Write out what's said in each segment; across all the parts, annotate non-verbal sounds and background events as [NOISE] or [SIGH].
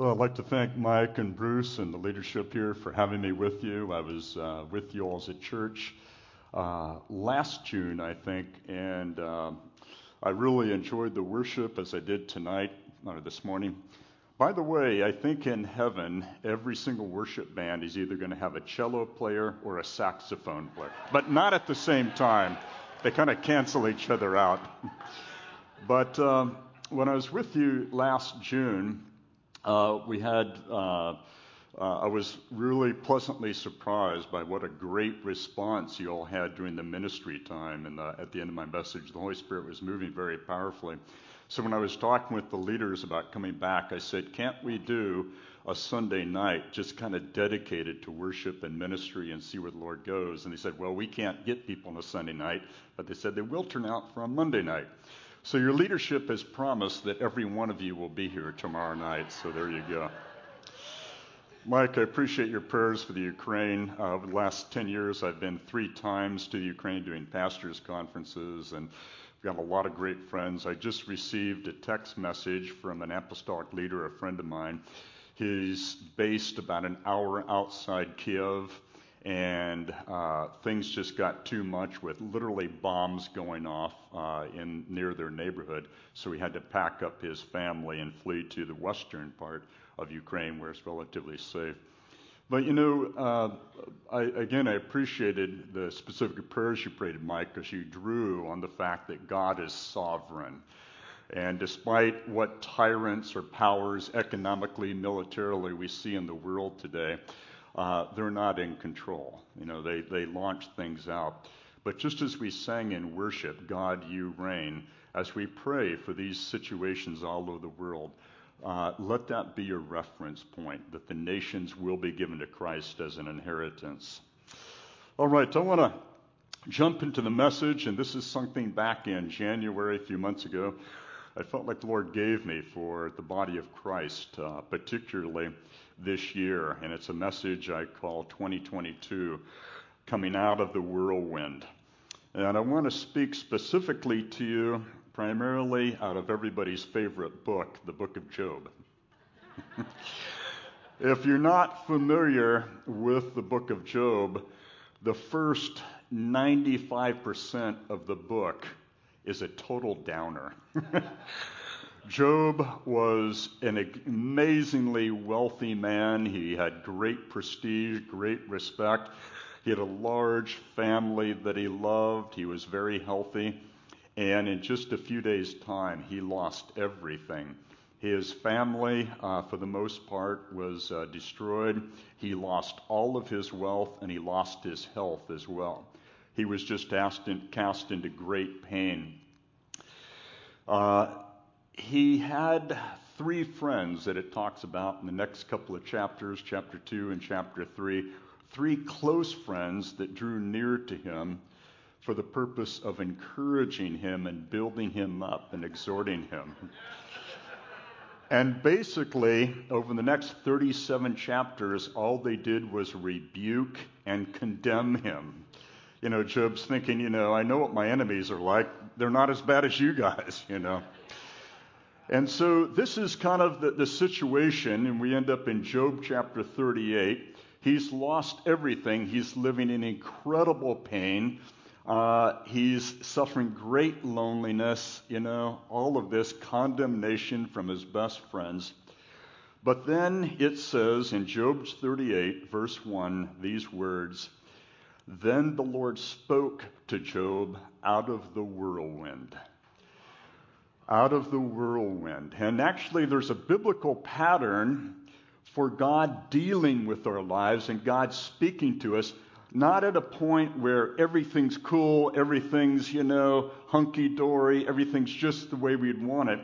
Well, I'd like to thank Mike and Bruce and the leadership here for having me with you. I was uh, with you all at church uh, last June, I think, and uh, I really enjoyed the worship as I did tonight or this morning. By the way, I think in heaven, every single worship band is either going to have a cello player or a saxophone player, but not at the same time. They kind of cancel each other out. But um, when I was with you last June, Uh, uh, uh, I was really pleasantly surprised by what a great response you all had during the ministry time. And uh, at the end of my message, the Holy Spirit was moving very powerfully. So when I was talking with the leaders about coming back, I said, can't we do a Sunday night just kind of dedicated to worship and ministry and see where the Lord goes? And they said, well, we can't get people on a Sunday night, but they said they will turn out for a Monday night. So your leadership has promised that every one of you will be here tomorrow night. So there you go. Mike, I appreciate your prayers for the Ukraine. Uh, over the last 10 years, I've been three times to the Ukraine doing pastors' conferences, and I've got a lot of great friends. I just received a text message from an apostolic leader, a friend of mine. He's based about an hour outside Kiev, and uh, things just got too much with literally bombs going off uh, in near their neighborhood. So he had to pack up his family and flee to the western part of Ukraine, where it's relatively safe. But you know, uh, I, again, I appreciated the specific prayers you prayed, Mike, because you drew on the fact that God is sovereign. And despite what tyrants or powers, economically, militarily, we see in the world today, uh, they're not in control. You know, they, they launch things out. But just as we sang in worship, God, you reign, as we pray for these situations all over the world, uh, let that be your reference point that the nations will be given to Christ as an inheritance. All right, I want to jump into the message, and this is something back in January, a few months ago, I felt like the Lord gave me for the body of Christ, uh, particularly this year. And it's a message I call 2022 Coming Out of the Whirlwind. And I want to speak specifically to you primarily out of everybody's favorite book, the book of Job. [LAUGHS] if you're not familiar with the book of Job, the first 95% of the book is a total downer. [LAUGHS] Job was an amazingly wealthy man. He had great prestige, great respect. He had a large family that he loved. He was very healthy. And in just a few days' time, he lost everything. His family, uh, for the most part, was uh, destroyed. He lost all of his wealth and he lost his health as well. He was just in, cast into great pain. Uh, he had three friends that it talks about in the next couple of chapters, chapter 2 and chapter 3. Three close friends that drew near to him for the purpose of encouraging him and building him up and exhorting him. And basically, over the next 37 chapters, all they did was rebuke and condemn him. You know, Job's thinking, you know, I know what my enemies are like. They're not as bad as you guys, you know. And so this is kind of the, the situation, and we end up in Job chapter 38. He's lost everything. He's living in incredible pain. Uh, he's suffering great loneliness, you know, all of this condemnation from his best friends. But then it says in Job 38, verse 1, these words Then the Lord spoke to Job out of the whirlwind. Out of the whirlwind. And actually, there's a biblical pattern for God dealing with our lives and God speaking to us not at a point where everything's cool, everything's, you know, hunky dory, everything's just the way we'd want it,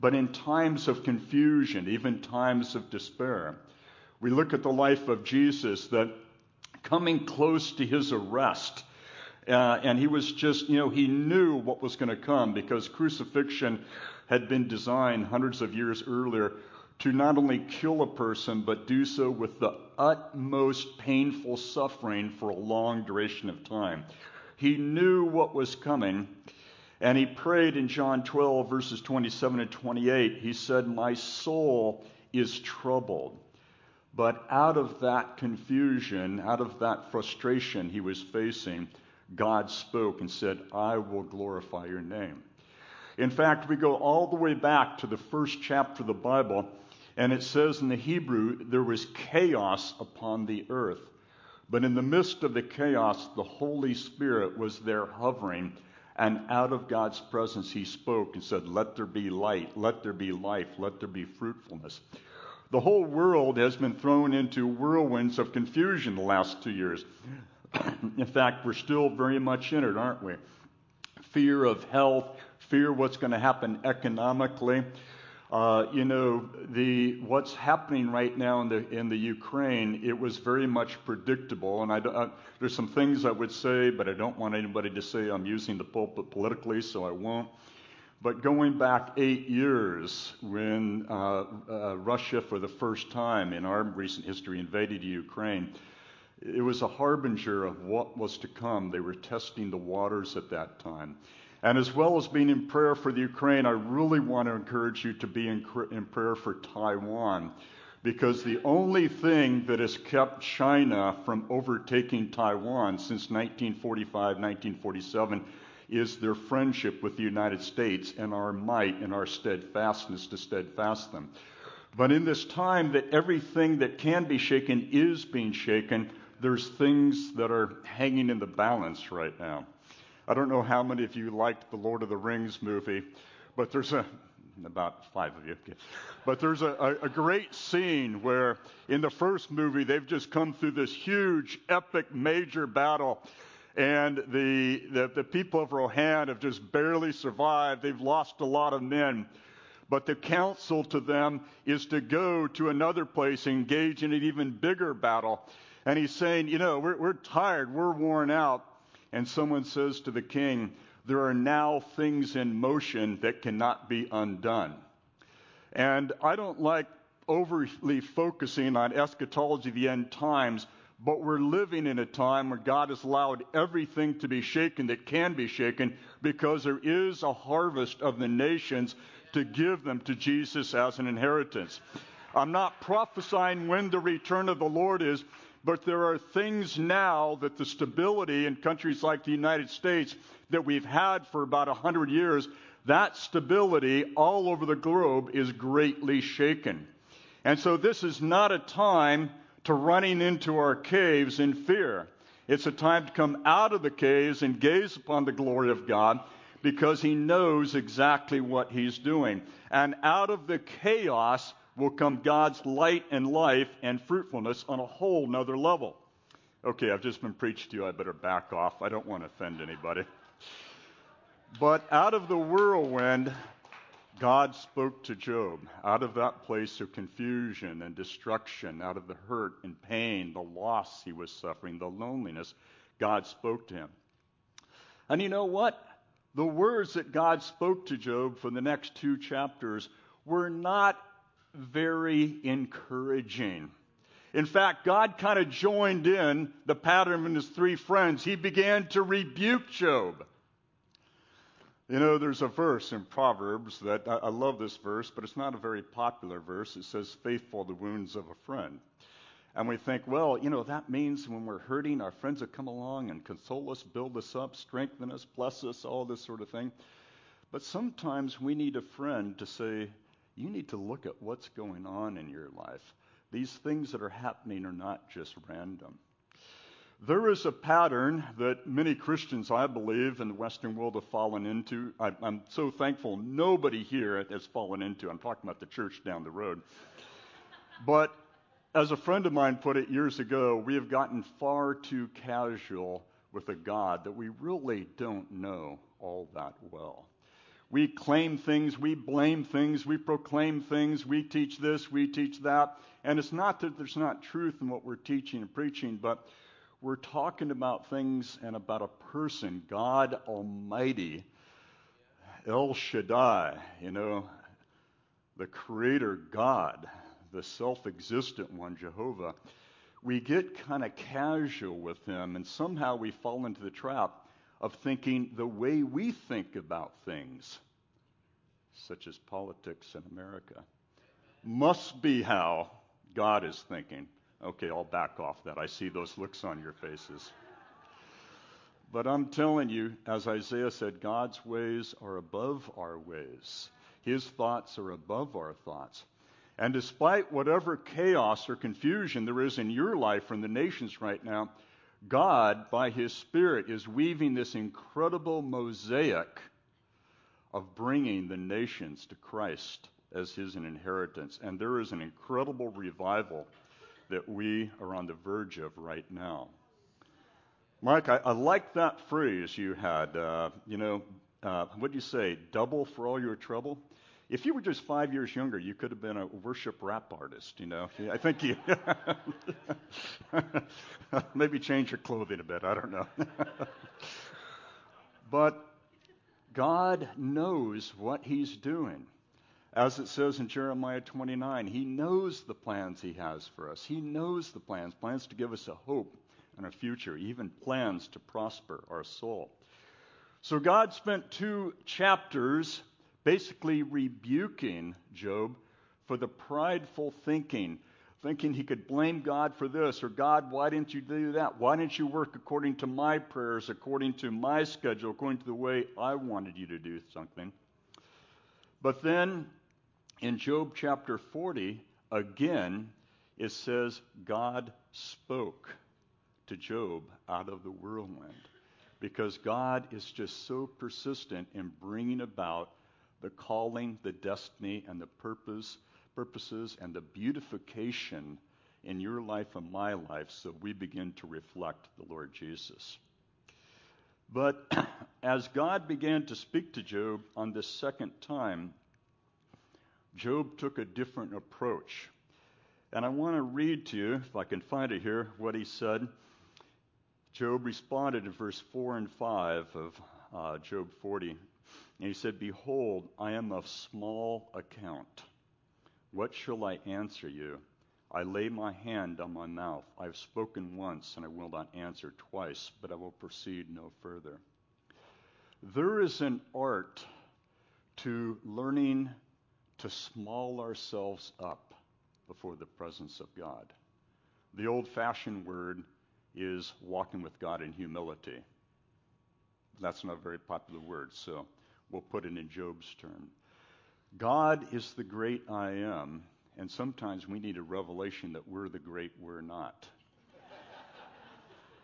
but in times of confusion, even times of despair. We look at the life of Jesus that coming close to his arrest, uh, and he was just, you know, he knew what was going to come because crucifixion had been designed hundreds of years earlier to not only kill a person, but do so with the utmost painful suffering for a long duration of time. He knew what was coming, and he prayed in John 12, verses 27 and 28. He said, My soul is troubled. But out of that confusion, out of that frustration he was facing, God spoke and said, I will glorify your name. In fact, we go all the way back to the first chapter of the Bible, and it says in the Hebrew, there was chaos upon the earth. But in the midst of the chaos, the Holy Spirit was there hovering, and out of God's presence, he spoke and said, Let there be light, let there be life, let there be fruitfulness. The whole world has been thrown into whirlwinds of confusion the last two years. In fact, we're still very much in it, aren't we? Fear of health, fear what's going to happen economically. Uh, you know, the what's happening right now in the in the Ukraine, it was very much predictable. And I, uh, there's some things I would say, but I don't want anybody to say I'm using the pulpit politically, so I won't. But going back eight years, when uh, uh Russia, for the first time in our recent history, invaded Ukraine, it was a harbinger of what was to come. They were testing the waters at that time. And as well as being in prayer for the Ukraine, I really want to encourage you to be in, in prayer for Taiwan. Because the only thing that has kept China from overtaking Taiwan since 1945, 1947 is their friendship with the United States and our might and our steadfastness to steadfast them. But in this time that everything that can be shaken is being shaken, there's things that are hanging in the balance right now. I don't know how many of you liked the Lord of the Rings movie, but there's a about five of you. But there's a, a, great scene where in the first movie they've just come through this huge, epic, major battle. And the, the, the people of Rohan have just barely survived. They've lost a lot of men. But the counsel to them is to go to another place, engage in an even bigger battle. And he's saying, you know, we're, we're tired, we're worn out and someone says to the king, There are now things in motion that cannot be undone. And I don't like overly focusing on eschatology, the end times, but we're living in a time where God has allowed everything to be shaken that can be shaken because there is a harvest of the nations to give them to Jesus as an inheritance. I'm not prophesying when the return of the Lord is, but there are things now that the stability in countries like the United States that we've had for about 100 years, that stability all over the globe is greatly shaken. And so this is not a time to running into our caves in fear. It's a time to come out of the caves and gaze upon the glory of God because he knows exactly what he's doing. And out of the chaos, will come God's light and life and fruitfulness on a whole nother level. Okay, I've just been preached to. I better back off. I don't want to offend anybody. But out of the whirlwind, God spoke to Job. Out of that place of confusion and destruction, out of the hurt and pain, the loss he was suffering, the loneliness, God spoke to him. And you know what? The words that God spoke to Job for the next two chapters were not very encouraging. In fact, God kind of joined in the pattern in his three friends. He began to rebuke Job. You know, there's a verse in Proverbs that I, I love this verse, but it's not a very popular verse. It says, Faithful the wounds of a friend. And we think, well, you know, that means when we're hurting, our friends will come along and console us, build us up, strengthen us, bless us, all this sort of thing. But sometimes we need a friend to say, you need to look at what's going on in your life. These things that are happening are not just random. There is a pattern that many Christians, I believe, in the Western world have fallen into. I, am so thankful nobody here has fallen into. I'm talking about the church down the road. But as a friend of mine put it years ago, we have gotten far too casual with a God that we really don't know all that well. We claim things, we blame things, we proclaim things, we teach this, we teach that. And it's not that there's not truth in what we're teaching and preaching, but we're talking about things and about a person, God Almighty, El Shaddai, you know, the Creator God, the self existent one, Jehovah. We get kind of casual with Him, and somehow we fall into the trap of thinking the way we think about things, such as politics in America. must be how God is thinking. Okay, I'll back off that. I see those looks on your faces. But I'm telling you, as Isaiah said, God's ways are above our ways. His thoughts are above our thoughts. And despite whatever chaos or confusion there is in your life or in the nations right now, God, by His Spirit, is weaving this incredible mosaic of bringing the nations to Christ as His inheritance. And there is an incredible revival that we are on the verge of right now. Mike, I, I like that phrase you had. Uh, you know, uh, what do you say? Double for all your trouble? If you were just five years younger, you could have been a worship rap artist, you know. I think you [LAUGHS] maybe change your clothing a bit, I don't know. [LAUGHS] but God knows what he's doing. As it says in Jeremiah 29, he knows the plans he has for us. He knows the plans, plans to give us a hope and a future, even plans to prosper our soul. So God spent two chapters basically rebuking Job for the prideful thinking, thinking he could blame God for this, or God, why didn't you do that? Why didn't you work according to my prayers, according to my schedule, according to the way I wanted you to do something? But then in Job chapter 40, again, it says God spoke to Job out of the whirlwind because God is just so persistent in bringing about the calling, the destiny, and the purpose, purposes, and the beautification in your life and my life so we begin to reflect the Lord Jesus. But [CLEARS THROAT] as God began to speak to Job on this second time, Job took a different approach. And I want to read to you, if I can find it here, what he said. Job responded in verse 4 and 5 of uh, Job 40. And he said, Behold, I am of small account. What shall I answer you? I lay my hand on my mouth. I have spoken once, and I will not answer twice, but I will proceed no further. There is an art to learning to small ourselves up before the presence of God. The old fashioned word is walking with God in humility. That's not a very popular word, so We'll put it in Job's term. God is the great I am, and sometimes we need a revelation that we're the great we're not.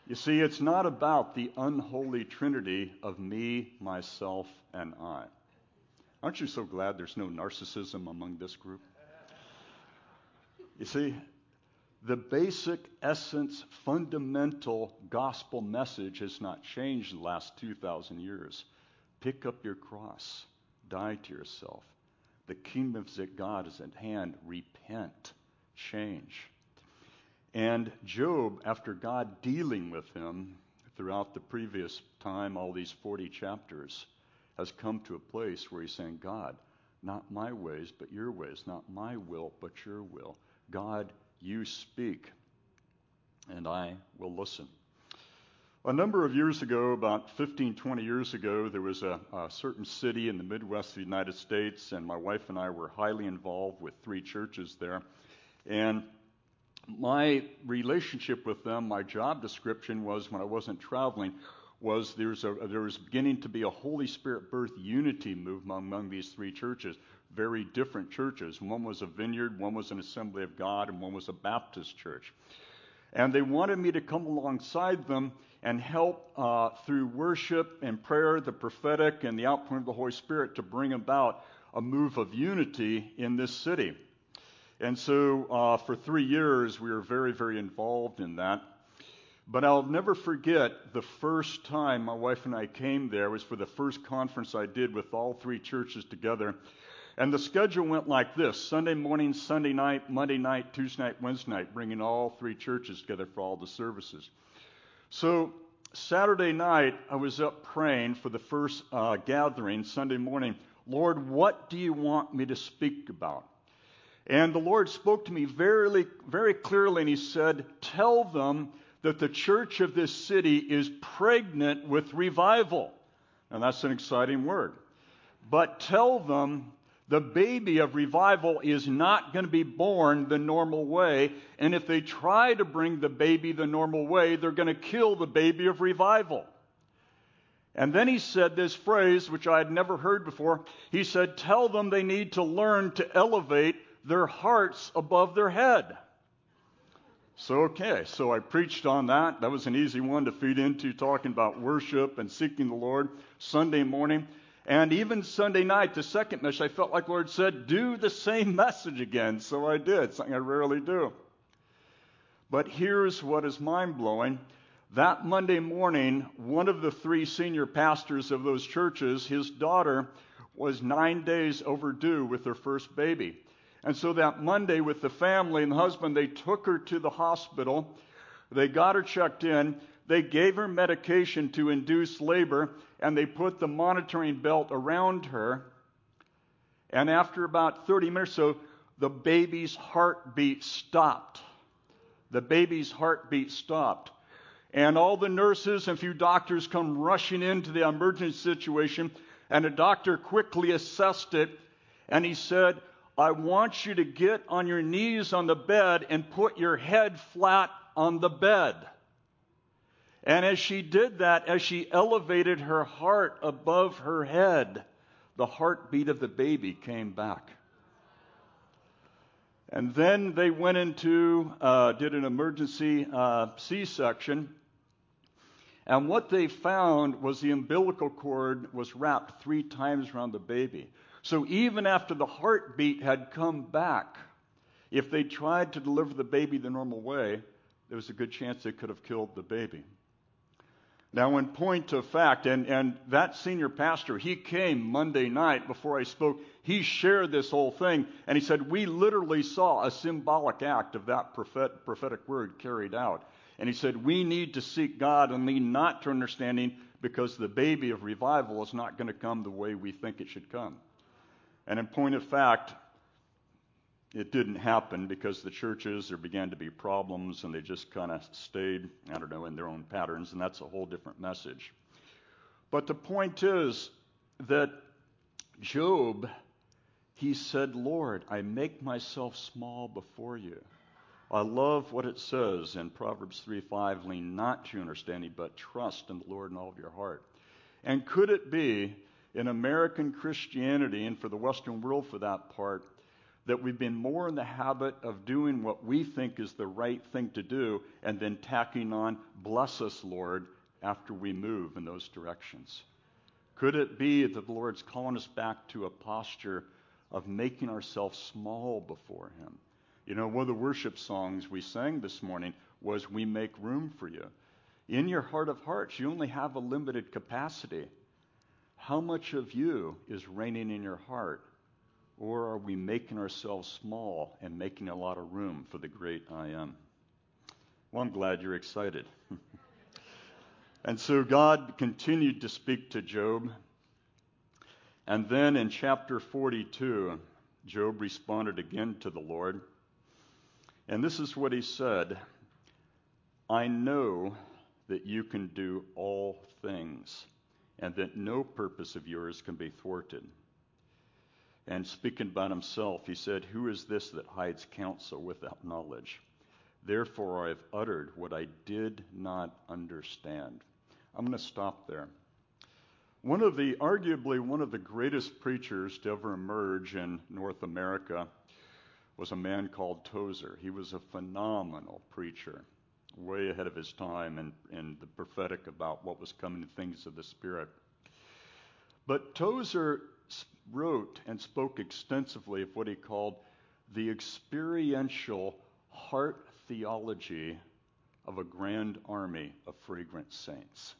you see, it's not about the unholy trinity of me, myself, and I. Aren't you so glad there's no narcissism among this group? You see, the basic essence, fundamental gospel message has not changed in the last 2,000 years. Pick up your cross, die to yourself. The kingdom of God is at hand. Repent, change. And Job, after God dealing with him throughout the previous time, all these 40 chapters, has come to a place where he's saying, God, not my ways, but your ways, not my will, but your will. God, you speak, and I will listen. A number of years ago, about 15, 20 years ago, there was a, a, certain city in the Midwest of the United States, and my wife and I were highly involved with three churches there. And my relationship with them, my job description was when I wasn't traveling, was there's a, there was beginning to be a Holy Spirit birth unity movement among these three churches, very different churches. One was a vineyard, one was an Assembly of God, and one was a Baptist church. And they wanted me to come alongside them and help uh, through worship and prayer, the prophetic, and the outpouring of the Holy Spirit to bring about a move of unity in this city. And so uh, for three years, we were very, very involved in that. But I'll never forget the first time my wife and I came there was for the first conference I did with all three churches together. And the schedule went like this Sunday morning, Sunday night, Monday night, Tuesday night, Wednesday night, bringing all three churches together for all the services. So, Saturday night, I was up praying for the first uh, gathering, Sunday morning. Lord, what do you want me to speak about? And the Lord spoke to me very, very clearly, and He said, Tell them that the church of this city is pregnant with revival. And that's an exciting word. But tell them The baby of revival is not going to be born the normal way, and if they try to bring the baby the normal way, they're going to kill the baby of revival. And then he said this phrase, which I had never heard before. He said, Tell them they need to learn to elevate their hearts above their head. So, okay, so I preached on that. That was an easy one to feed into, talking about worship and seeking the Lord Sunday morning. And even Sunday night, the second message, I felt like Lord said, do the same message again. So I did, something I rarely do. But here's what is mind blowing. That Monday morning, one of the three senior pastors of those churches, his daughter was nine days overdue with her first baby. And so that Monday, with the family and the husband, they took her to the hospital. They got her checked in. They gave her medication to induce labor, and they put the monitoring belt around her. And after about 30 minutes or so, the baby's heartbeat stopped. The baby's heartbeat stopped. And all the nurses and a few doctors come rushing into the emergency situation, and a doctor quickly assessed it, and he said, I want you to get on your knees on the bed and put your head flat on the bed. And as she did that, as she elevated her heart above her head, the heartbeat of the baby came back. And then they went into, uh, did an emergency uh, C section, and what they found was the umbilical cord was wrapped three times around the baby. So even after the heartbeat had come back, if they tried to deliver the baby the normal way, there was a good chance they could have killed the baby. Now, in point of fact, and, and that senior pastor, he came Monday night before I spoke. He shared this whole thing, and he said, We literally saw a symbolic act of that prophet, prophetic word carried out. And he said, We need to seek God and lean not to understanding because the baby of revival is not going to come the way we think it should come. And in point of fact, it didn't happen because the churches, there began to be problems and they just kind of stayed, I don't know, in their own patterns, and that's a whole different message. But the point is that Job, he said, Lord, I make myself small before you. I love what it says in Proverbs 3 5 lean not to understanding, but trust in the Lord in all of your heart. And could it be in American Christianity, and for the Western world for that part, that we've been more in the habit of doing what we think is the right thing to do and then tacking on, bless us, Lord, after we move in those directions? Could it be that the Lord's calling us back to a posture of making ourselves small before Him? You know, one of the worship songs we sang this morning was We Make Room for You. In your heart of hearts, you only have a limited capacity. How much of you is reigning in your heart? Or are we making ourselves small and making a lot of room for the great I am? Well, I'm glad you're excited. [LAUGHS] and so God continued to speak to Job. And then in chapter 42, Job responded again to the Lord. And this is what he said I know that you can do all things, and that no purpose of yours can be thwarted. And speaking about himself, he said, Who is this that hides counsel without knowledge? Therefore, I have uttered what I did not understand. I'm going to stop there. One of the, arguably, one of the greatest preachers to ever emerge in North America was a man called Tozer. He was a phenomenal preacher, way ahead of his time in, in the prophetic about what was coming, to things of the Spirit. But Tozer wrote and spoke extensively of what he called the experiential heart theology of a grand army of fragrant saints.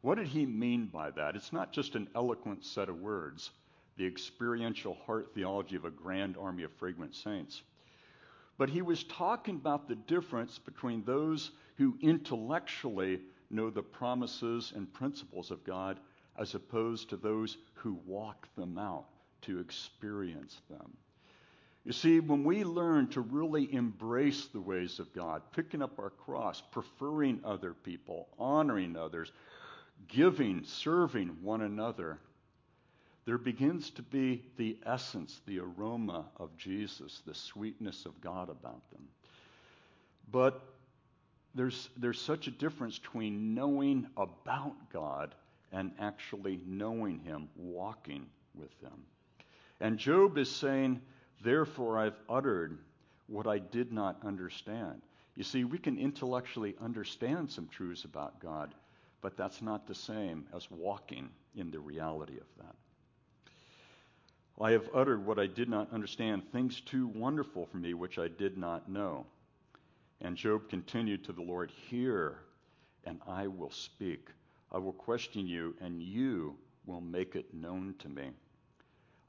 What did he mean by that? It's not just an eloquent set of words the experiential heart theology of a grand army of fragrant saints. But he was talking about the difference between those who intellectually know the promises and principles of God as opposed to those who walk them out to experience them. You see, when we learn to really embrace the ways of God, picking up our cross, preferring other people, honoring others, giving, serving one another, there begins to be the essence, the aroma of Jesus, the sweetness of God about them. But there's, there's such a difference between knowing about God and actually knowing Him, walking with Him. And Job is saying, Therefore I've uttered what I did not understand. You see, we can intellectually understand some truths about God, but that's not the same as walking in the reality of that. I have uttered what I did not understand, things too wonderful for me which I did not know. And Job continued to the Lord, Hear, and I will speak. I will question you, and you will make it known to me.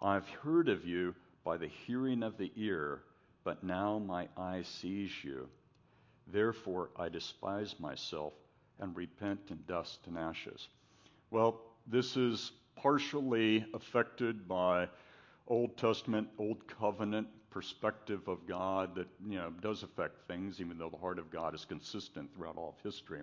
I've heard of you by the hearing of the ear, but now my eye sees you. Therefore I despise myself and repent in dust and ashes. Well, this is partially affected by Old Testament, Old Covenant perspective of God that you know does affect things, even though the heart of God is consistent throughout all of history.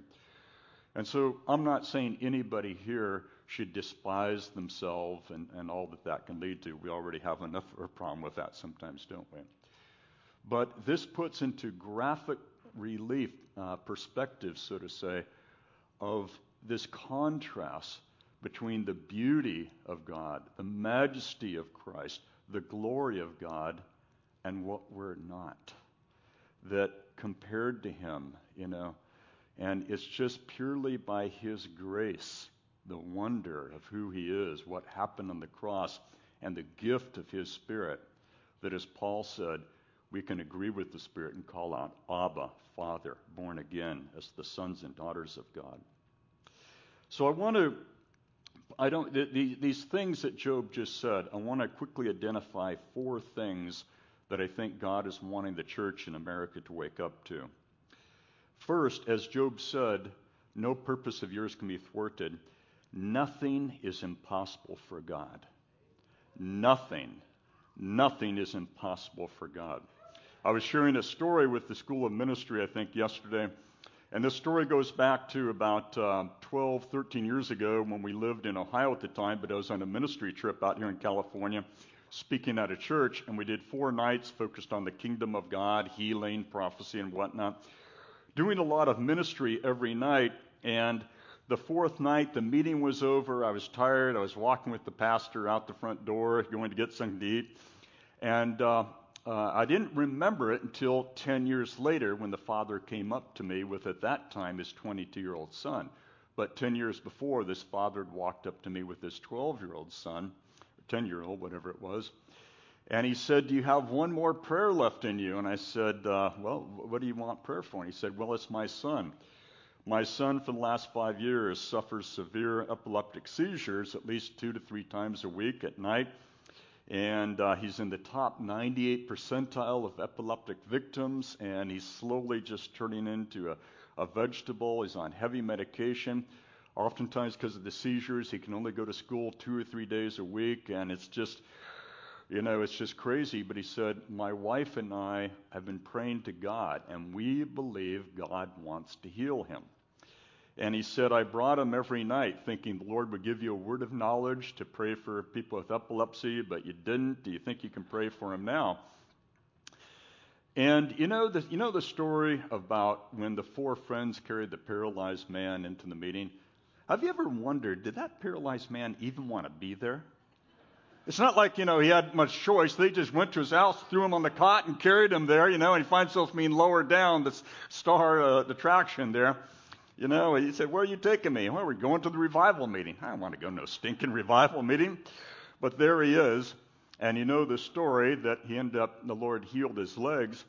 And so I'm not saying anybody here should despise themselves and, and all that that can lead to. We already have enough of a problem with that sometimes, don't we? But this puts into graphic relief, uh, perspective, so to say, of this contrast between the beauty of God, the majesty of Christ, the glory of God, and what we're not. That compared to Him, you know, and it's just purely by His grace, the wonder of who He is, what happened on the cross, and the gift of His Spirit, that as Paul said, we can agree with the Spirit and call out Abba, Father, born again as the sons and daughters of God. So I want to, I don't, the, these things that Job just said, I want to quickly identify four things that I think God is wanting the church in America to wake up to. First, as Job said, no purpose of yours can be thwarted. Nothing is impossible for God. Nothing, nothing is impossible for God. I was sharing a story with the School of Ministry, I think, yesterday. And this story goes back to about uh, 12, 13 years ago when we lived in Ohio at the time, but I was on a ministry trip out here in California speaking at a church, and we did four nights focused on the kingdom of God, healing, prophecy, and whatnot. Doing a lot of ministry every night, and the fourth night, the meeting was over. I was tired. I was walking with the pastor out the front door, going to get something to eat. And uh, uh, I didn't remember it until 10 years later when the father came up to me with, at that time, his 22 year old son. But 10 years before, this father had walked up to me with his 12 year old son 10 year old, whatever it was. And he said, Do you have one more prayer left in you? And I said, uh, Well, what do you want prayer for? And he said, Well, it's my son. My son, for the last five years, suffers severe epileptic seizures at least two to three times a week at night. And uh, he's in the top 98 percentile of epileptic victims, and he's slowly just turning into a, a vegetable. He's on heavy medication. Oftentimes, because of the seizures, he can only go to school two or three days a week, and it's just, you know, it's just crazy. But he said, My wife and I have been praying to God, and we believe God wants to heal him. And he said, I brought him every night thinking the Lord would give you a word of knowledge to pray for people with epilepsy, but you didn't. Do you think you can pray for him now? And you know the, you know the story about when the four friends carried the paralyzed man into the meeting? Have you ever wondered, did that paralyzed man even want to be there? It's not like, you know, he had much choice. They just went to his house, threw him on the cot, and carried him there, you know, and he finds himself being lowered down the star uh, attraction there. You know, he said, Where are you taking me? Well, we're going to the revival meeting. I don't want to go to no stinking revival meeting. But there he is. And you know the story that he ended up, the Lord healed his legs.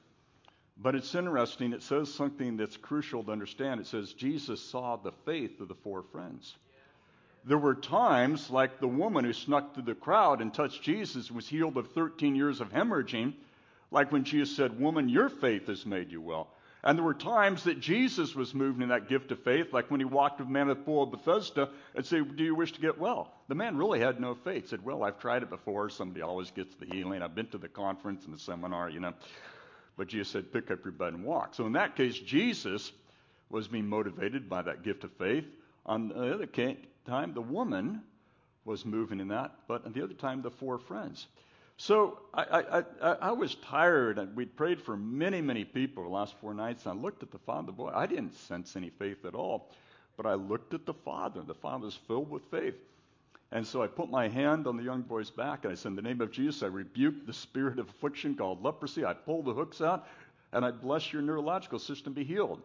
But it's interesting. It says something that's crucial to understand. It says Jesus saw the faith of the four friends. There were times, like the woman who snuck through the crowd and touched Jesus, was healed of 13 years of hemorrhaging, like when Jesus said, Woman, your faith has made you well. And there were times that Jesus was moved in that gift of faith, like when he walked with the man at the pool of Bethesda and said, Do you wish to get well? The man really had no faith. Said, Well, I've tried it before. Somebody always gets the healing. I've been to the conference and the seminar, you know. But Jesus said, pick up your bed and walk. So in that case, Jesus was being motivated by that gift of faith. On the other time, the woman was moving in that, but at the other time, the four friends. So I, I, I, I was tired, and we'd prayed for many, many people the last four nights, and I looked at the father, boy, I didn't sense any faith at all. But I looked at the father, the father's filled with faith. And so I put my hand on the young boy's back, and I said, In the name of Jesus, I rebuke the spirit of affliction called leprosy. I pull the hooks out, and I bless your neurological system be healed.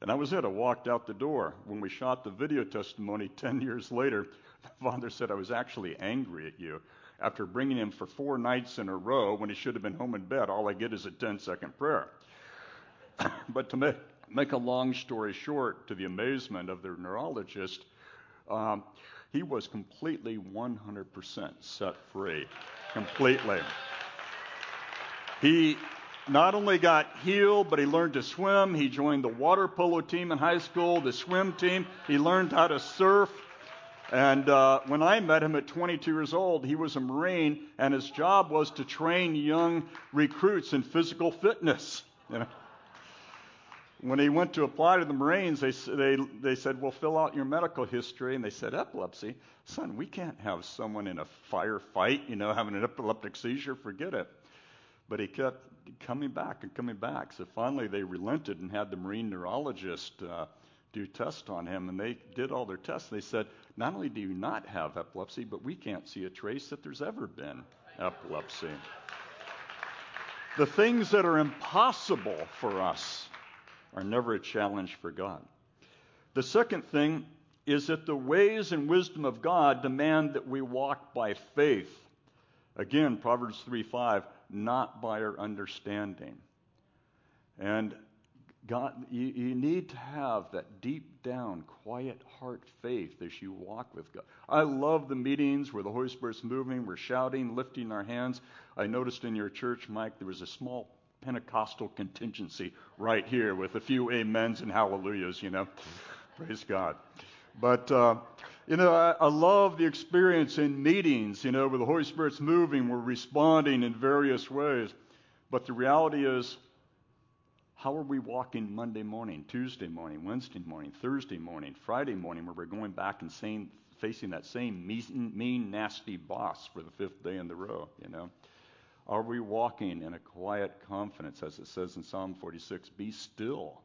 And that was it. I walked out the door. When we shot the video testimony [LAUGHS] 10 years later, the father said, I was actually angry at you. After bringing him for four nights in a row when he should have been home in bed, all I get is a 10 second prayer. [COUGHS] but to make, make a long story short, to the amazement of their neurologist, um, he was completely 100% set free. Completely. He not only got healed, but he learned to swim. He joined the water polo team in high school, the swim team. He learned how to surf. And uh, when I met him at 22 years old, he was a Marine, and his job was to train young recruits in physical fitness. You know? When he went to apply to the Marines, they, they, they said, Well, fill out your medical history. And they said, Epilepsy? Son, we can't have someone in a firefight, you know, having an epileptic seizure. Forget it. But he kept coming back and coming back. So finally, they relented and had the Marine neurologist uh, do tests on him. And they did all their tests. They said, Not only do you not have epilepsy, but we can't see a trace that there's ever been epilepsy. The things that are impossible for us are never a challenge for God. The second thing is that the ways and wisdom of God demand that we walk by faith. Again, Proverbs 3 5, not by our understanding. And God, you, you, need to have that deep down, quiet heart faith as you walk with God. I love the meetings where the Holy Spirit's moving, we're shouting, lifting our hands. I noticed in your church, Mike, there was a small Pentecostal contingency right here with a few amens and hallelujahs, you know. Praise God. But, uh, you know, I, I, love the experience in meetings, you know, where the Holy Spirit's moving, we're responding in various ways. But the reality is, how are we walking Monday morning, Tuesday morning, Wednesday morning, Thursday morning, Friday morning, where we're going back and facing that same mean, mean, nasty boss for the fifth day in the row, you know? Are we walking in a quiet confidence, as it says in Psalm 46? Be still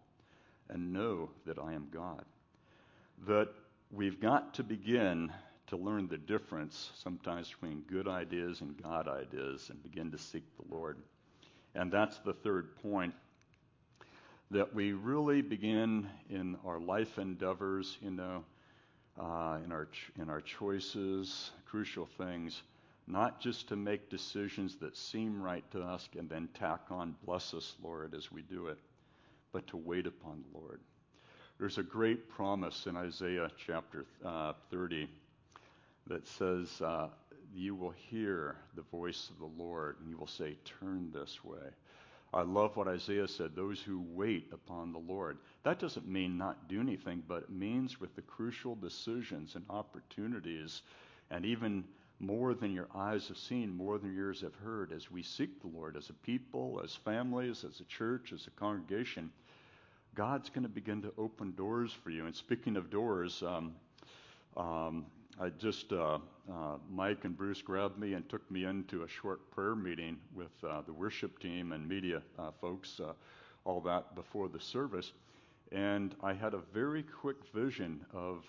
and know that I am God. That we've got to begin to learn the difference sometimes between good ideas and God ideas and begin to seek the Lord. And that's the third point that we really begin in our life endeavors, you know, uh, in, our ch- in our choices, crucial things not just to make decisions that seem right to us and then tack on, bless us, Lord, as we do it, but to wait upon the Lord. There's a great promise in Isaiah chapter uh, 30 that says, uh, You will hear the voice of the Lord, and you will say, Turn this way. I love what Isaiah said those who wait upon the Lord. That doesn't mean not do anything, but it means with the crucial decisions and opportunities and even more than your eyes have seen, more than your ears have heard, as we seek the Lord as a people, as families, as a church, as a congregation, God's going to begin to open doors for you. And speaking of doors, um, um, I just, uh, uh, Mike and Bruce grabbed me and took me into a short prayer meeting with uh, the worship team and media uh, folks, uh, all that before the service. And I had a very quick vision of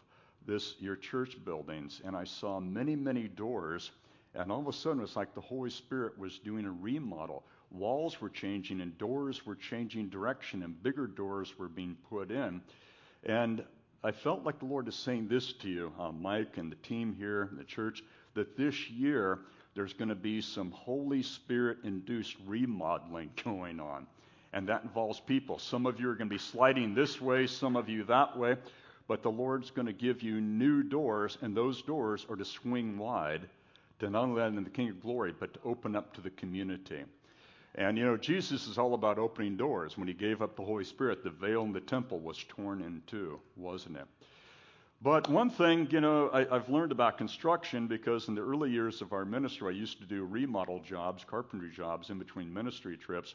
this your church buildings, and I saw many, many doors. And all of a sudden, it's like the Holy Spirit was doing a remodel. Walls were changing, and doors were changing direction, and bigger doors were being put in. And I felt like the Lord is saying this to you, uh, Mike and the team here in the church, that this year there's going to be some Holy Spirit induced remodeling [LAUGHS] going on. And that involves people. Some of you are going to be sliding this way, some of you that way. But the Lord's going to give you new doors, and those doors are to swing wide to not only let in the King of Glory, but to open up to the community. And you know, Jesus is all about opening doors. When he gave up the Holy Spirit, the veil in the temple was torn in two, wasn't it? But one thing, you know, I, have learned about construction because in the early years of our ministry, I used to do remodel jobs, carpentry jobs in between ministry trips.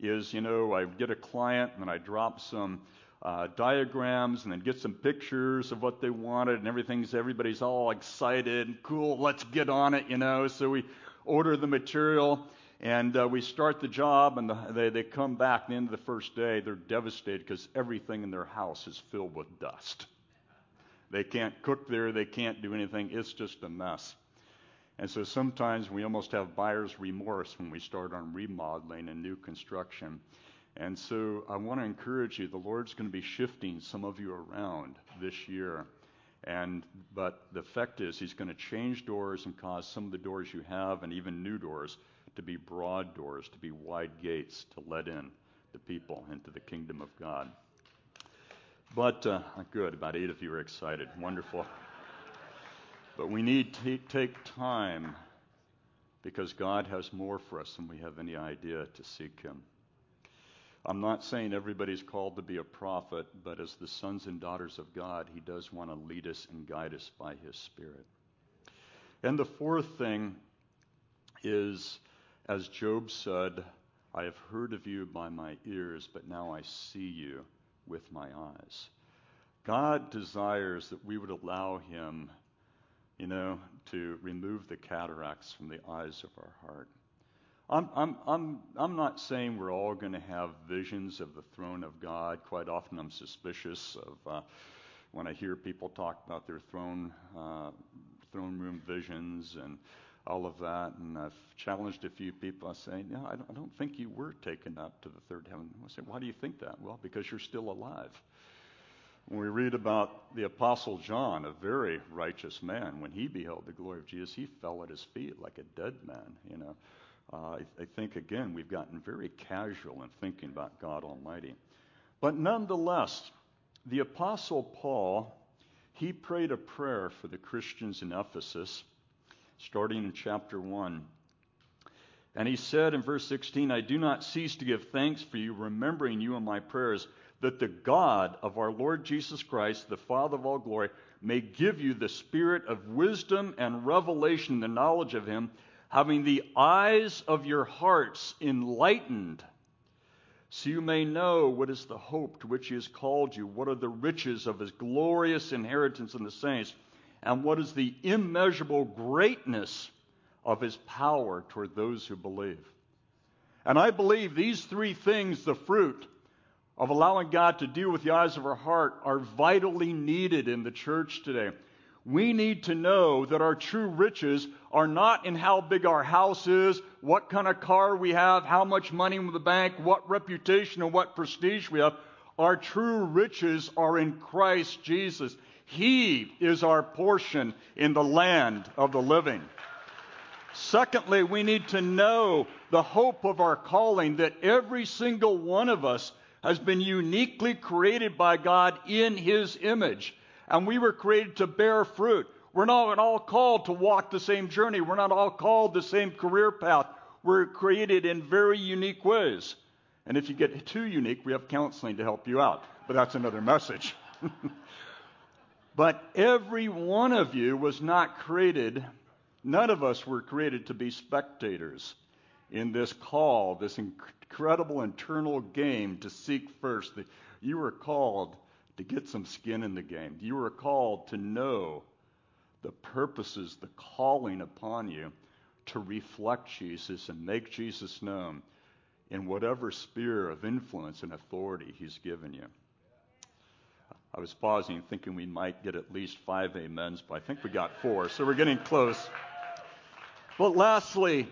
Is, you know, I get a client and I drop some uh, diagrams and then get some pictures of what they wanted and everything's everybody's all excited and cool let's get on it you know so we order the material and uh, we start the job and the, they, they come back the end of the first day they're devastated because everything in their house is filled with dust. They can't cook there they can't do anything it's just a mess. And so sometimes we almost have buyer's remorse when we start on remodeling and new construction. And so I want to encourage you, the Lord's going to be shifting some of you around this year. And but the effect is he's going to change doors and cause some of the doors you have and even new doors to be broad doors, to be wide gates to let in the people into the kingdom of God. But uh, good, about eight of you are excited. Wonderful. but we need to take time because God has more for us than we have any idea to seek Him. I'm not saying everybody's called to be a prophet, but as the sons and daughters of God, He does want to lead us and guide us by His Spirit. And the fourth thing is, as Job said, I have heard of you by my ears, but now I see you with my eyes. God desires that we would allow Him, you know, to remove the cataracts from the eyes of our heart. I'm, I'm, I'm, I'm not saying we're all going to have visions of the throne of God. Quite often I'm suspicious of uh, when I hear people talk about their throne, uh, throne room visions and all of that. And I've challenged a few people. I say, no, I don't, I don't think you were taken up to the third heaven. I say, why do you think that? Well, because you're still alive. When we read about the Apostle John, a very righteous man, when he beheld the glory of Jesus, he fell at his feet like a dead man, you know. Uh, I, I think, again, we've gotten very casual in thinking about God Almighty. But nonetheless, the Apostle Paul, he prayed a prayer for the Christians in Ephesus, starting in chapter 1. And he said in verse 16, I do not cease to give thanks for you, remembering you in my prayers, that the God of our Lord Jesus Christ, the Father of all glory, may give you the spirit of wisdom and revelation, the knowledge of him having the eyes of your hearts enlightened, so you may know what is the hope to which he has called you, what are the riches of his glorious inheritance in the saints, and what is the immeasurable greatness of his power toward those who believe. And I believe these three things, the fruit of allowing God to deal with the eyes of our heart, are vitally needed in the church today we need to know that our true riches are not in how big our house is, what kind of car we have, how much money in the bank, what reputation and what prestige we have. Our true riches are in Christ Jesus. He is our portion in the land of the living. Secondly, we need to know the hope of our calling that every single one of us has been uniquely created by God in His image and we were created to bear fruit. We're not all called to walk the same journey. We're not all called the same career path. We're created in very unique ways. And if you get too unique, we have counseling to help you out. But that's another message. [LAUGHS] but every one of you was not created, none of us were created to be spectators in this call, this incredible internal game to seek first. You were called to get some skin in the game. You were called to know the purposes, the calling upon you to reflect Jesus and make Jesus known in whatever sphere of influence and authority he's given you. I was pausing thinking we might get at least five amens, but I think we got four, so we're getting close. But lastly,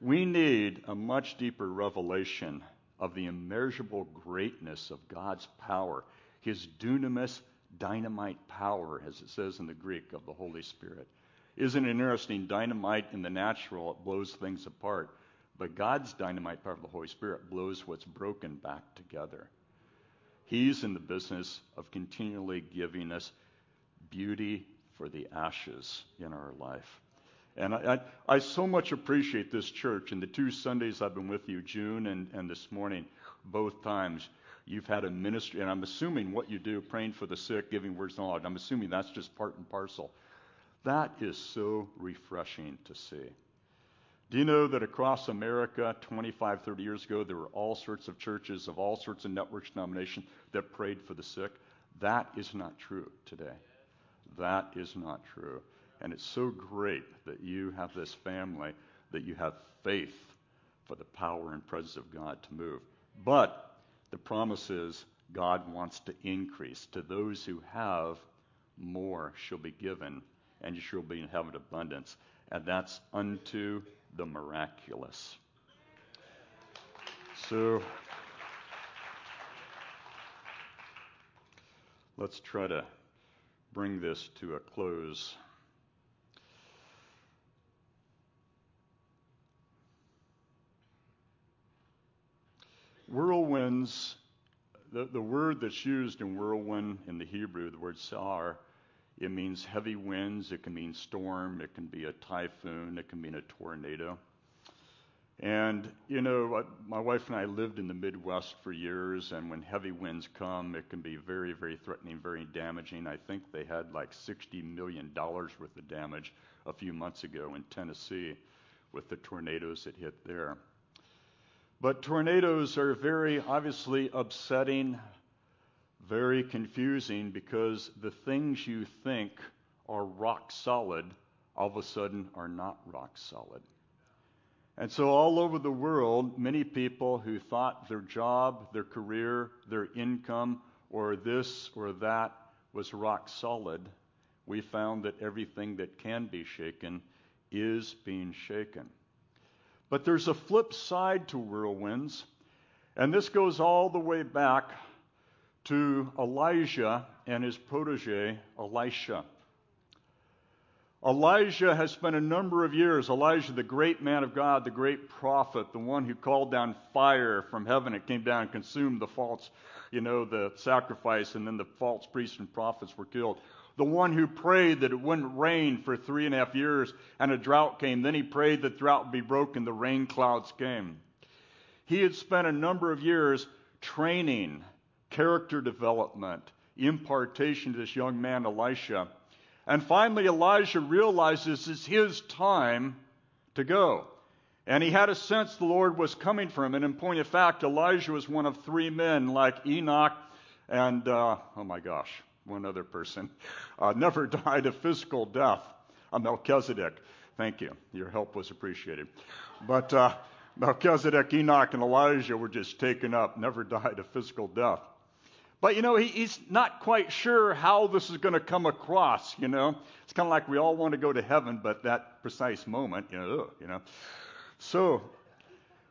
we need a much deeper revelation of the immeasurable greatness of God's power his dunamis dynamite power, as it says in the Greek of the Holy Spirit. Isn't it interesting? Dynamite in the natural, it blows things apart. But God's dynamite power of the Holy Spirit blows what's broken back together. He's in the business of continually giving us beauty for the ashes in our life. And I, I, I, so much appreciate this church. And the two Sundays I've been with you, June and, and this morning, both times, You've had a ministry, and I'm assuming what you do, praying for the sick, giving words of knowledge, I'm assuming that's just part and parcel. That is so refreshing to see. Do you know that across America 25, 30 years ago, there were all sorts of churches of all sorts of network denominations that prayed for the sick? That is not true today. That is not true. And it's so great that you have this family, that you have faith for the power and presence of God to move. But the promise is God wants to increase. To those who have, more shall be given, and you shall be in heaven abundance. And that's unto the miraculous. So let's try to bring this to a close. Whirlwinds, the, the word that's used in whirlwind in the Hebrew, the word sar, it means heavy winds, it can mean storm, it can be a typhoon, it can mean a tornado. And, you know, my wife and I lived in the Midwest for years, and when heavy winds come, it can be very, very threatening, very damaging. I think they had like $60 million worth of damage a few months ago in Tennessee with the tornadoes that hit there. But tornadoes are very obviously upsetting, very confusing because the things you think are rock solid all of a sudden are not rock solid. And so, all over the world, many people who thought their job, their career, their income, or this or that was rock solid, we found that everything that can be shaken is being shaken. But there's a flip side to whirlwinds, and this goes all the way back to Elijah and his protege, Elisha. Elijah has spent a number of years, Elijah, the great man of God, the great prophet, the one who called down fire from heaven. It came down and consumed the false, you know, the sacrifice, and then the false priests and prophets were killed. The one who prayed that it wouldn't rain for three and a half years and a drought came. Then he prayed that drought would be broken, the rain clouds came. He had spent a number of years training character development, impartation to this young man, Elisha. And finally, Elijah realizes it's his time to go. And he had a sense the Lord was coming for him. And in point of fact, Elijah was one of three men like Enoch and, uh, oh my gosh, one other person, [LAUGHS] uh, never [LAUGHS] died a physical death. A Melchizedek. Thank you. Your help was appreciated. But uh, Melchizedek, Enoch, and Elijah were just taken up, never [LAUGHS] died a physical death. But you know, he, he's not quite sure how this is going to come across. You know, it's kind of like we all want to go to heaven, but that precise moment, you know, ugh, you know. So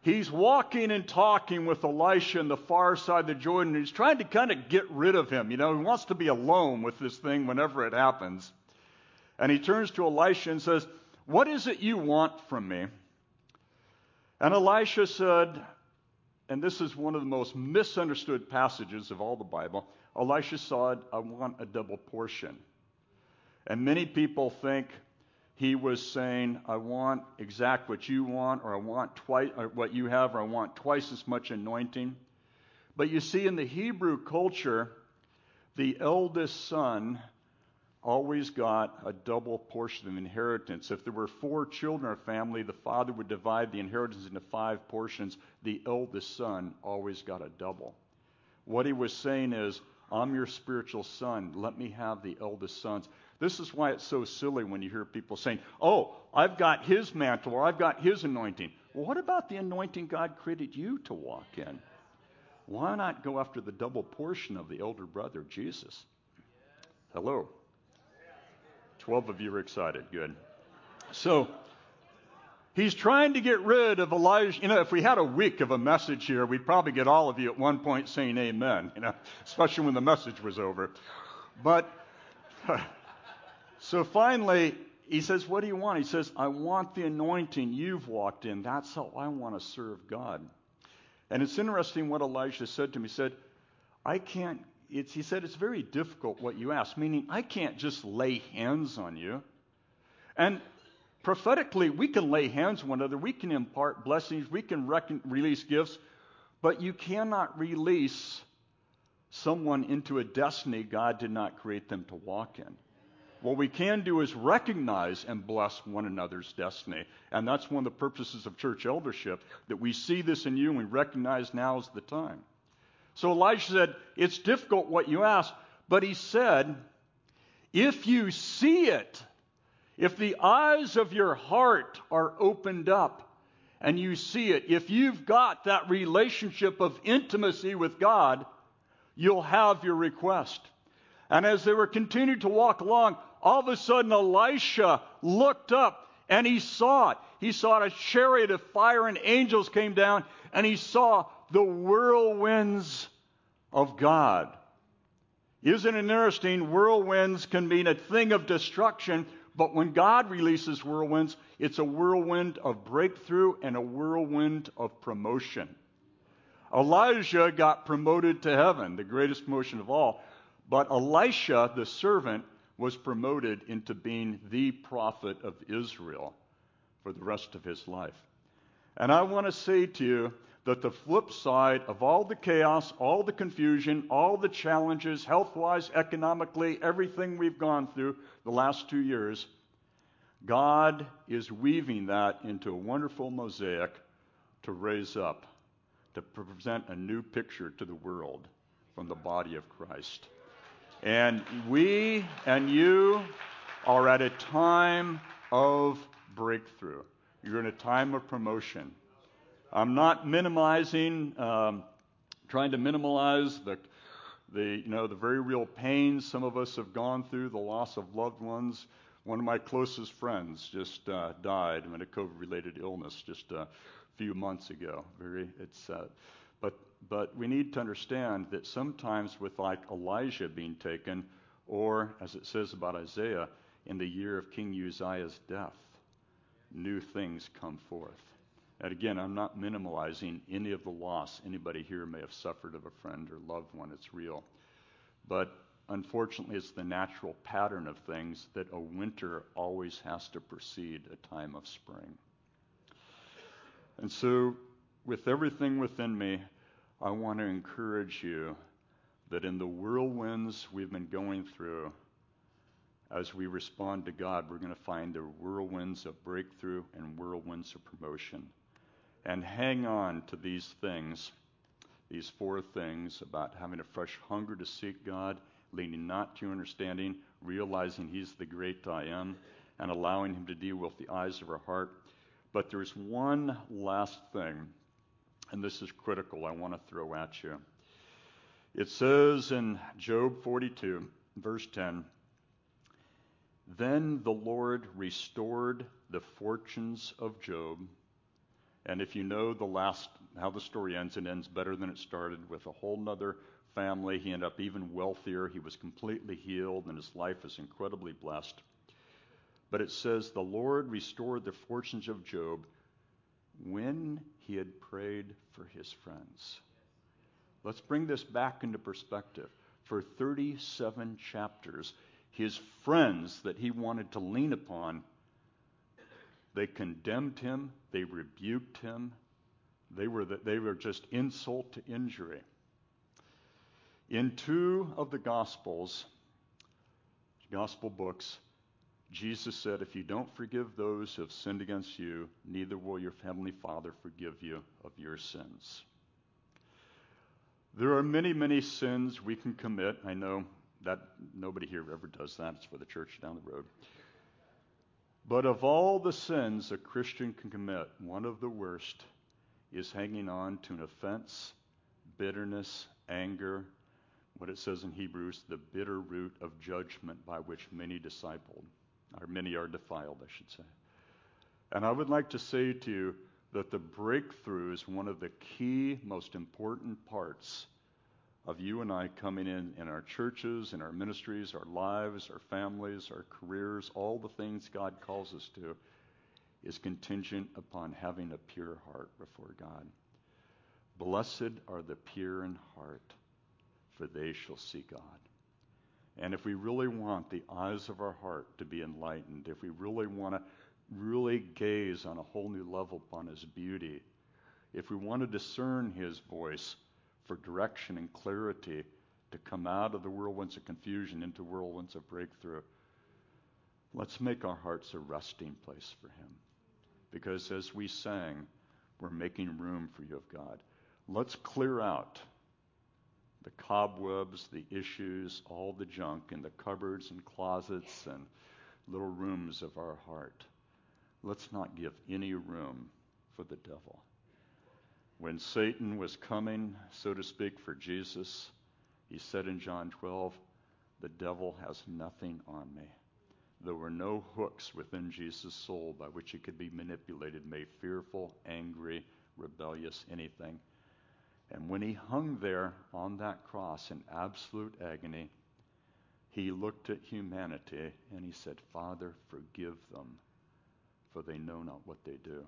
he's walking and talking with Elisha on the far side of the Jordan. He's trying to kind of get rid of him. You know, he wants to be alone with this thing whenever it happens. And he turns to Elisha and says, "What is it you want from me?" And Elisha said, and this is one of the most misunderstood passages of all the Bible. Elisha said, I want a double portion. And many people think he was saying, I want exact what you want, or I want twice what you have, or I want twice as much anointing. But you see, in the Hebrew culture, the eldest son always got a double portion of inheritance. If there were four children in a family, the father would divide the inheritance into five portions. The eldest son always got a double. What he was saying is, I'm your spiritual son. Let me have the eldest sons. This is why it's so silly when you hear people saying, Oh, I've got his mantle or I've got his anointing. Well, what about the anointing God created you to walk in? Why not go after the double portion of the elder brother, Jesus? Hello. 12 of you are excited. Good. So, he's trying to get rid of Elijah. You know, if we had a week of a message here, we'd probably get all of you at one point saying amen, you know, [LAUGHS] especially when the message was over. But, [LAUGHS] so finally, he says, What do you want? He says, I want the anointing you've walked in. That's how I want to serve God. And it's interesting what Elijah said to me. He said, I can't it's, he said, it's very difficult what you ask, meaning I can't just lay hands on you. And prophetically, we can lay hands on one another, we can impart blessings, we can release gifts, but you cannot release someone into a destiny God did not create them to walk in. What we can do is recognize and bless one another's destiny. And that's one of the purposes of church eldership, that we see this in you and we recognize now is the time. So Elijah said, It's difficult what you ask, but he said, If you see it, if the eyes of your heart are opened up, and you see it, if you've got that relationship of intimacy with God, you'll have your request. And as they were continuing to walk along, all of a sudden Elisha looked up and he saw it. He saw a chariot of fire and angels came down and he saw the whirlwinds of God. Isn't it interesting? Whirlwinds can mean a thing of destruction, but when God releases whirlwinds, it's a whirlwind of breakthrough and a whirlwind of promotion. Elijah got promoted to heaven, the greatest promotion of all. But Elisha, the servant, was promoted into being the prophet of Israel for the rest of his life. And I want to say to you that the flip side of all the chaos, all the confusion, all the challenges, health wise, economically, everything we've gone through the last two years, God is weaving that into a wonderful mosaic to raise up, to present a new picture to the world from the body of Christ. And we and you are at a time of breakthrough. You're in a time of promotion. I'm not minimizing, um, trying to minimize the, the, you know, the very real pain some of us have gone through, the loss of loved ones. One of my closest friends just uh, died from a COVID-related illness just a few months ago. Very, it's, uh, but but we need to understand that sometimes, with like Elijah being taken, or as it says about Isaiah, in the year of King Uzziah's death, new things come forth. And again, I'm not minimalizing any of the loss anybody here may have suffered of a friend or loved one. It's real. But unfortunately, it's the natural pattern of things that a winter always has to precede a time of spring. And so, with everything within me, I want to encourage you that in the whirlwinds we've been going through, as we respond to God, we're going to find the whirlwinds of breakthrough and whirlwinds of promotion. And hang on to these things, these four things about having a fresh hunger to seek God, leaning not to understanding, realizing He's the great I am, and allowing Him to deal with the eyes of our heart. But there's one last thing and this is critical, I want to throw at you. It says in Job 42, verse 10 Then the Lord restored the fortunes of Job. And if you know the last, how the story ends, it ends better than it started with a whole nother family. He ended up even wealthier. He was completely healed, and his life is incredibly blessed. But it says, The Lord restored the fortunes of Job when he had prayed for his friends. Let's bring this back into perspective. For 37 chapters, his friends that he wanted to lean upon, they condemned him, they rebuked him, they were, the, they were just insult to injury. In two of the Gospels, Gospel books, Jesus said, If you don't forgive those who have sinned against you, neither will your heavenly Father forgive you of your sins. There are many, many sins we can commit. I know that nobody here ever does that. It's for the church down the road. But of all the sins a Christian can commit, one of the worst is hanging on to an offense, bitterness, anger, what it says in Hebrews, the bitter root of judgment by which many discipled or many are defiled, I should say. And I would like to say to you that the breakthrough is one of the key, most important parts of you and I coming in in our churches, in our ministries, our lives, our families, our careers, all the things God calls us to, is contingent upon having a pure heart before God. Blessed are the pure in heart, for they shall see God. And if we really want the eyes of our heart to be enlightened, if we really want to really gaze on a whole new level upon His beauty, if we want to discern His voice for direction and clarity to come out of the whirlwinds of confusion into whirlwinds of breakthrough, Let's make our hearts a resting place for Him. Because as we sang, we're making room for you of God. Let's clear out the cobwebs, the issues, all the junk in the cupboards and closets and little rooms of our heart. Let's not give any room for the devil. When Satan was coming, so to speak, for Jesus, he said in John 12, The devil has nothing on me. There were no hooks within Jesus' soul by which he could be manipulated, made fearful, angry, rebellious, anything. And when he hung there on that cross in absolute agony, he looked at humanity and he said, Father, forgive them, for they know not what they do.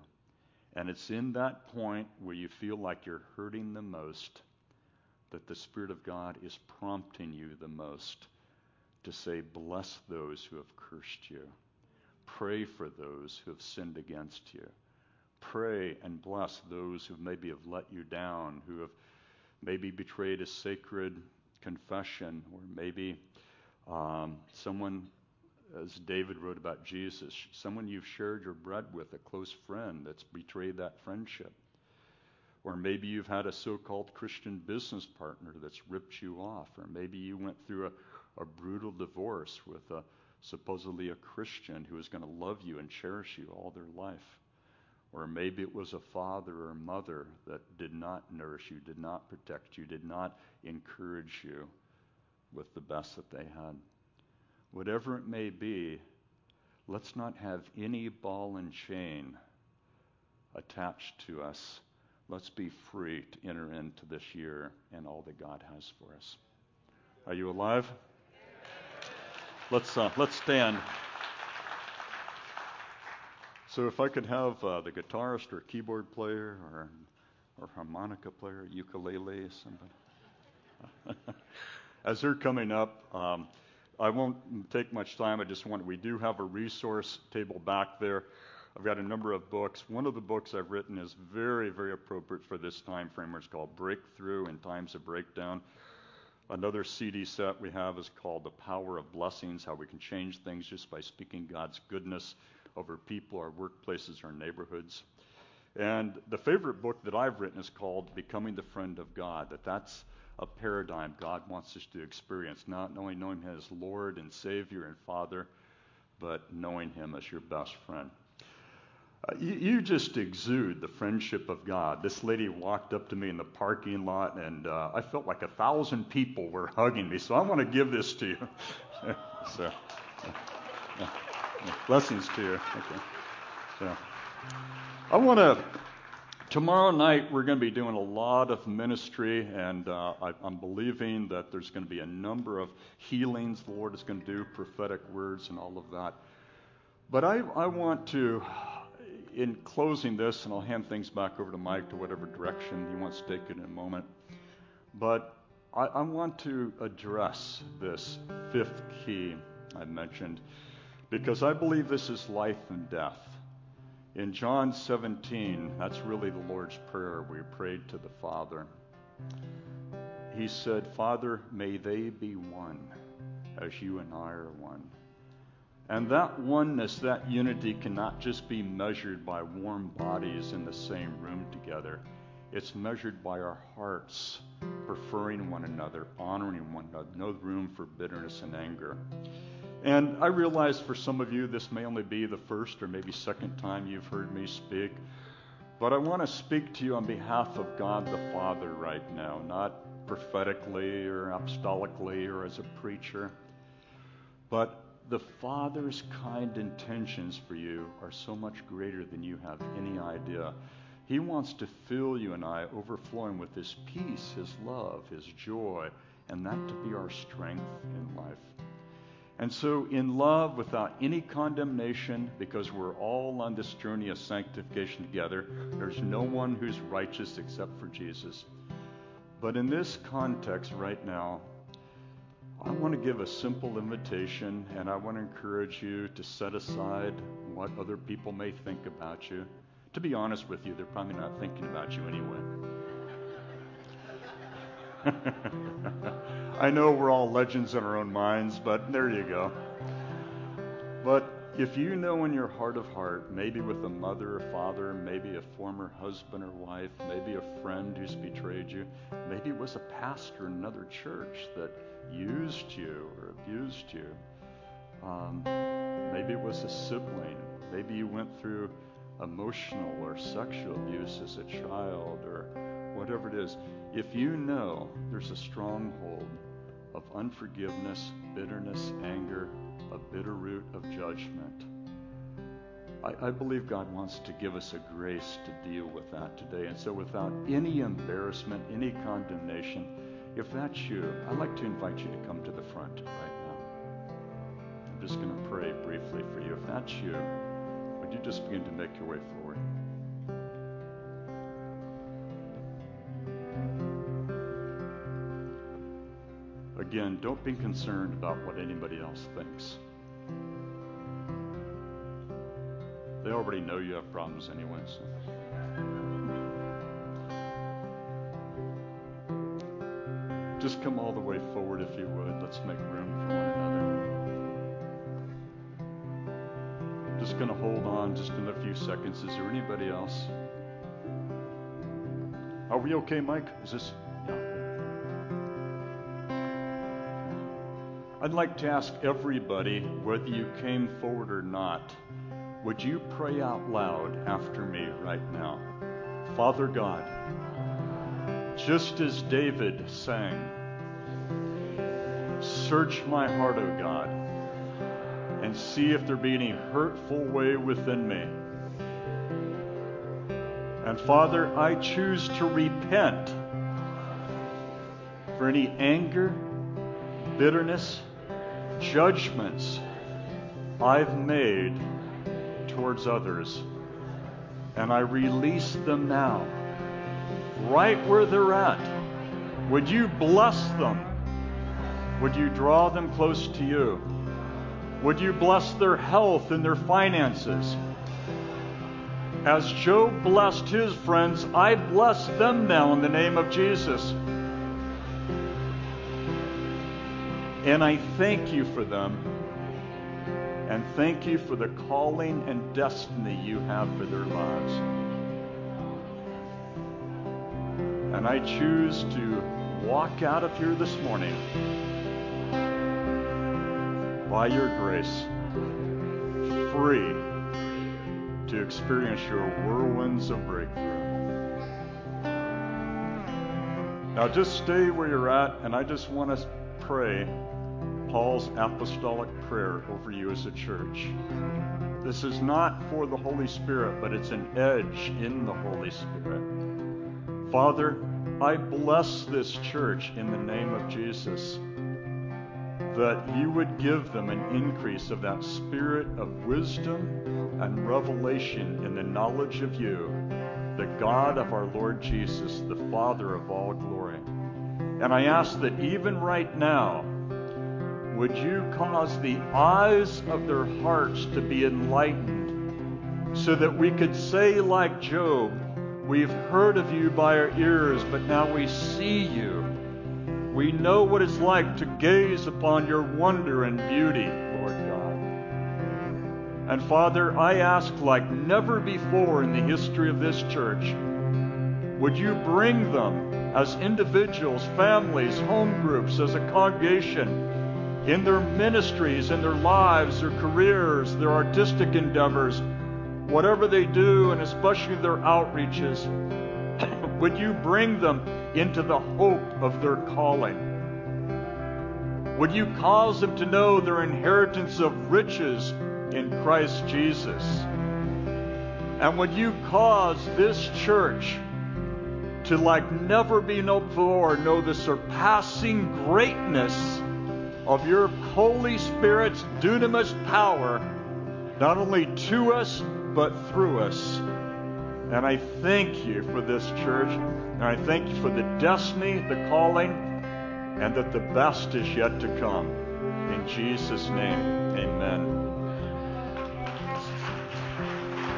And it's in that point where you feel like you're hurting the most that the Spirit of God is prompting you the most to say, Bless those who have cursed you. Pray for those who have sinned against you. Pray and bless those who maybe have let you down, who have maybe betrayed a sacred confession, or maybe um, someone, as David wrote about Jesus, someone you've shared your bread with, a close friend that's betrayed that friendship. Or maybe you've had a so called Christian business partner that's ripped you off. Or maybe you went through a, a brutal divorce with a, supposedly a Christian who is going to love you and cherish you all their life. Or maybe it was a father or mother that did not nourish you, did not protect you, did not encourage you with the best that they had. Whatever it may be, let's not have any ball and chain attached to us. Let's be free to enter into this year and all that God has for us. Are you alive? Let's uh, let's stand. So if I could have uh, the guitarist or keyboard player or or harmonica player, ukulele, somebody. [LAUGHS] As they're coming up, um, I won't take much time. I just want we do have a resource table back there. I've got a number of books. One of the books I've written is very, very appropriate for this time frame. It's called Breakthrough in Times of Breakdown. Another CD set we have is called The Power of Blessings How We Can Change Things Just by Speaking God's Goodness Over People, Our Workplaces, Our Neighborhoods. And the favorite book that I've written is called Becoming the Friend of God. That that's a paradigm God wants us to experience, not only knowing Him as Lord and Savior and Father, but knowing Him as your best friend. Uh, you, you, just exude the friendship of God. This lady walked up to me in the parking lot, and uh, I felt like a thousand people were hugging me. So I want to give this to you. [LAUGHS] so, uh, blessings to you. Okay. So, I want to Tomorrow night, we're going to be doing a lot of ministry, and uh, I, am believing that there's going to be a number of healings the Lord is going to do, prophetic words, and all of that. But I, I want to, in closing this, and I'll hand things back over to Mike to whatever direction he wants to take it in a moment, but I, I want to address this fifth key I mentioned because I believe this is life and death. In John 17, that's really the Lord's Prayer. We prayed to the Father. He said, Father, may they be one as you and I are one. And that oneness, that unity cannot just be measured by warm bodies in the same room together. It's measured by our hearts preferring one another, honoring one another, no room for bitterness and anger. And I realize for some of you, this may only be the first or maybe second time you've heard me speak. But I want to speak to you on behalf of God the Father right now, not prophetically or apostolically or as a preacher. But the Father's kind intentions for you are so much greater than you have any idea. He wants to fill you and I overflowing with His peace, His love, His joy, and that to be our strength in life. And so, in love, without any condemnation, because we're all on this journey of sanctification together, there's no one who's righteous except for Jesus. But in this context right now, I want to give a simple invitation and I want to encourage you to set aside what other people may think about you. To be honest with you, they're probably not thinking about you anyway. [LAUGHS] I know we're all legends in our own minds, but there you go. But if you know in your heart of heart, maybe with a mother or father, maybe a former husband or wife, maybe a friend who's betrayed you, maybe it was a pastor in another church that used you or abused you, um, maybe it was a sibling, maybe you went through emotional or sexual abuse as a child or whatever it is, if you know there's a stronghold of unforgiveness, bitterness, anger, a bitter root of judgment, I, I, believe God wants to give us a grace to deal with that today. And so, without any embarrassment, any condemnation, if that's you, I'd like to invite you to come to the front right now. I'm just going to pray briefly for you. If that's you, would you just begin to make your way forward? Again, don't be concerned about what anybody else thinks. They already know you have problems anyway. So. Just come all the way forward if you would. Let's make room for one another. Just going to hold on just in a few seconds. Is there anybody else? Are we okay, Mike? Is this. I'd like to ask everybody, whether you came forward or not, would you pray out loud after me right now? Father God, just as David sang, search my heart, O God, and see if there be any hurtful way within me. And Father, I choose to repent for any anger, bitterness, judgments I've made towards others. And I release them now, right where they're at. Would you bless them? Would you draw them close to you? Would you bless their health and their finances? As Job blessed his friends, I bless them now in the name of Jesus. And I thank you for them. And thank you for the calling and destiny you have for their lives. And I choose to walk out of here this morning by your grace, free to experience your whirlwinds of breakthrough. Now, just stay where you're at, and I just want to pray Paul's apostolic prayer over you as a church. This is not for the Holy Spirit, but it's an edge in the Holy Spirit. Father, I bless this church in the name of Jesus that you would give them an increase of that spirit of wisdom and revelation in the knowledge of you, the God of our Lord Jesus, the Father of all glory. And I ask that even right now, would you cause the eyes of their hearts to be enlightened so that we could say, like Job, We've heard of you by our ears, but now we see you. We know what it's like to gaze upon your wonder and beauty, Lord God. And Father, I ask like never before in the history of this church, would you bring them as individuals, families, home groups, as a congregation? In their ministries, in their lives, their careers, their artistic endeavors, whatever they do, and especially their outreaches, [CLEARS THROAT] would you bring them into the hope of their calling? Would you cause them to know their inheritance of riches in Christ Jesus? And would you cause this church to, like never before, know the surpassing greatness of your Holy Spirit's dunamis power, not only to us, but through us. And I thank you for this church, and I thank you for the destiny, the calling, and that the best is yet to come. In Jesus' name, amen.